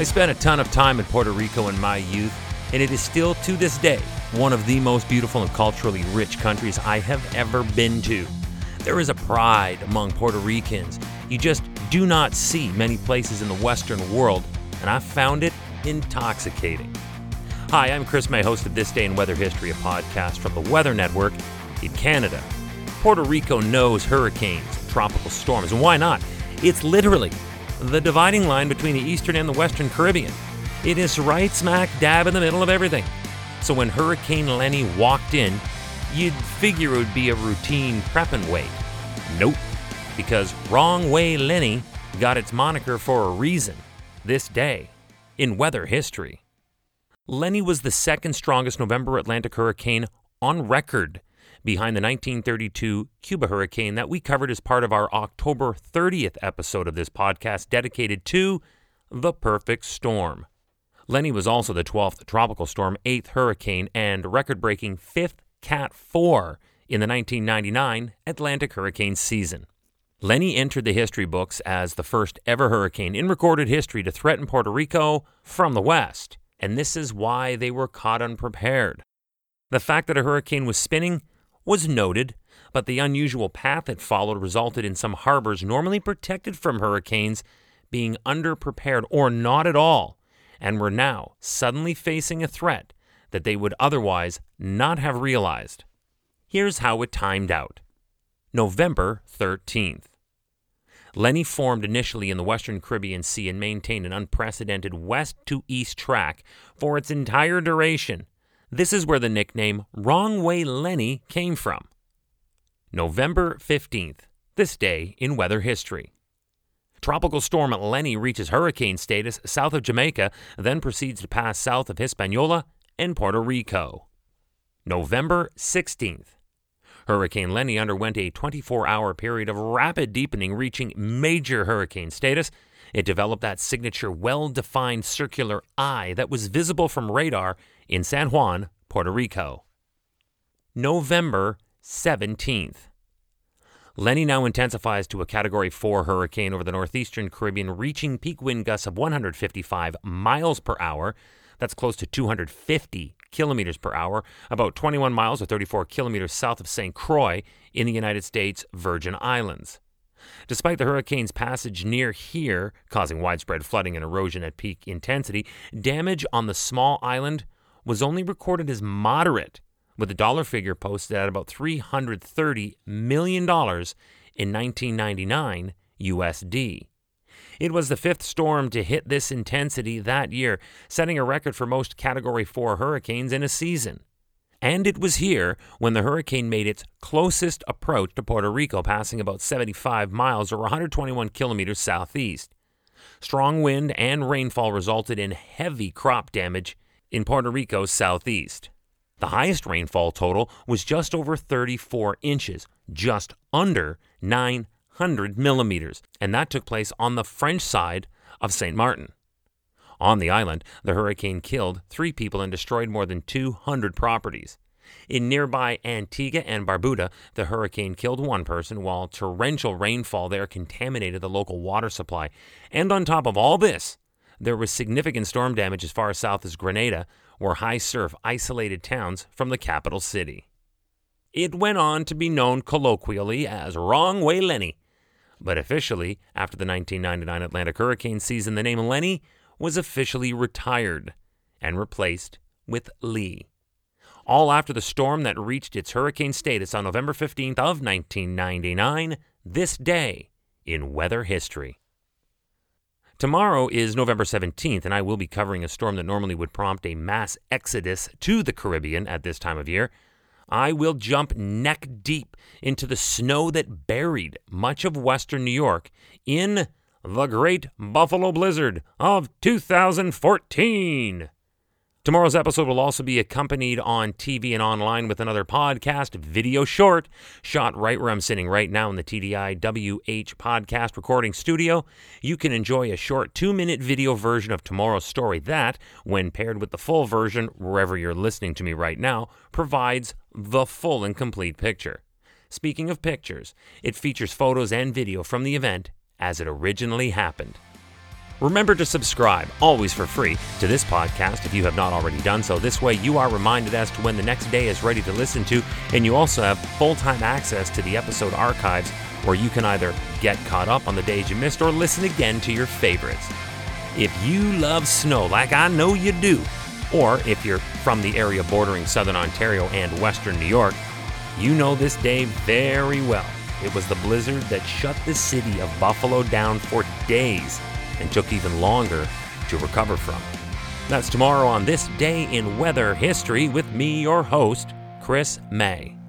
I spent a ton of time in Puerto Rico in my youth, and it is still to this day one of the most beautiful and culturally rich countries I have ever been to. There is a pride among Puerto Ricans you just do not see many places in the Western world, and I found it intoxicating. Hi, I'm Chris May, host of This Day in Weather History, a podcast from the Weather Network in Canada. Puerto Rico knows hurricanes tropical storms, and why not? It's literally the dividing line between the Eastern and the Western Caribbean. It is right smack dab in the middle of everything. So when Hurricane Lenny walked in, you'd figure it would be a routine prep and wait. Nope, because Wrong Way Lenny got its moniker for a reason this day in weather history. Lenny was the second strongest November Atlantic hurricane on record behind the 1932 Cuba hurricane that we covered as part of our October 30th episode of this podcast dedicated to the perfect storm. Lenny was also the 12th tropical storm, 8th hurricane, and record breaking 5th Cat 4 in the 1999 Atlantic hurricane season. Lenny entered the history books as the first ever hurricane in recorded history to threaten Puerto Rico from the west, and this is why they were caught unprepared. The fact that a hurricane was spinning was noted, but the unusual path it followed resulted in some harbors normally protected from hurricanes being underprepared or not at all, and were now suddenly facing a threat that they would otherwise not have realized. Here's how it timed out November 13th. Lenny formed initially in the Western Caribbean Sea and maintained an unprecedented west to east track for its entire duration, this is where the nickname Wrong Way Lenny came from. November 15th, this day in weather history. Tropical storm Lenny reaches hurricane status south of Jamaica, then proceeds to pass south of Hispaniola and Puerto Rico. November 16th. Hurricane Lenny underwent a 24 hour period of rapid deepening, reaching major hurricane status. It developed that signature well defined circular eye that was visible from radar in San Juan, Puerto Rico. November 17th. Lenny now intensifies to a Category 4 hurricane over the northeastern Caribbean, reaching peak wind gusts of 155 miles per hour. That's close to 250 kilometers per hour, about 21 miles or 34 kilometers south of St. Croix in the United States Virgin Islands. Despite the hurricane's passage near here, causing widespread flooding and erosion at peak intensity, damage on the small island was only recorded as moderate, with the dollar figure posted at about $330 million in 1999 USD. It was the fifth storm to hit this intensity that year, setting a record for most Category 4 hurricanes in a season. And it was here when the hurricane made its closest approach to Puerto Rico, passing about 75 miles or 121 kilometers southeast. Strong wind and rainfall resulted in heavy crop damage in Puerto Rico's southeast. The highest rainfall total was just over 34 inches, just under 900 millimeters, and that took place on the French side of St. Martin. On the island, the hurricane killed three people and destroyed more than 200 properties. In nearby Antigua and Barbuda, the hurricane killed one person while torrential rainfall there contaminated the local water supply. And on top of all this, there was significant storm damage as far south as Grenada, where high surf isolated towns from the capital city. It went on to be known colloquially as Wrong Way Lenny, but officially, after the 1999 Atlantic hurricane season, the name Lenny was officially retired and replaced with Lee. All after the storm that reached its hurricane status on November 15th of 1999, this day in weather history. Tomorrow is November 17th, and I will be covering a storm that normally would prompt a mass exodus to the Caribbean at this time of year. I will jump neck deep into the snow that buried much of western New York in the Great Buffalo Blizzard of 2014. Tomorrow's episode will also be accompanied on TV and online with another podcast video short shot right where I'm sitting right now in the TDI WH podcast recording studio. You can enjoy a short two minute video version of tomorrow's story that, when paired with the full version wherever you're listening to me right now, provides the full and complete picture. Speaking of pictures, it features photos and video from the event as it originally happened. Remember to subscribe, always for free, to this podcast if you have not already done so. This way, you are reminded as to when the next day is ready to listen to, and you also have full time access to the episode archives where you can either get caught up on the days you missed or listen again to your favorites. If you love snow like I know you do, or if you're from the area bordering southern Ontario and western New York, you know this day very well. It was the blizzard that shut the city of Buffalo down for days and took even longer to recover from. That's tomorrow on This Day in Weather History with me, your host, Chris May.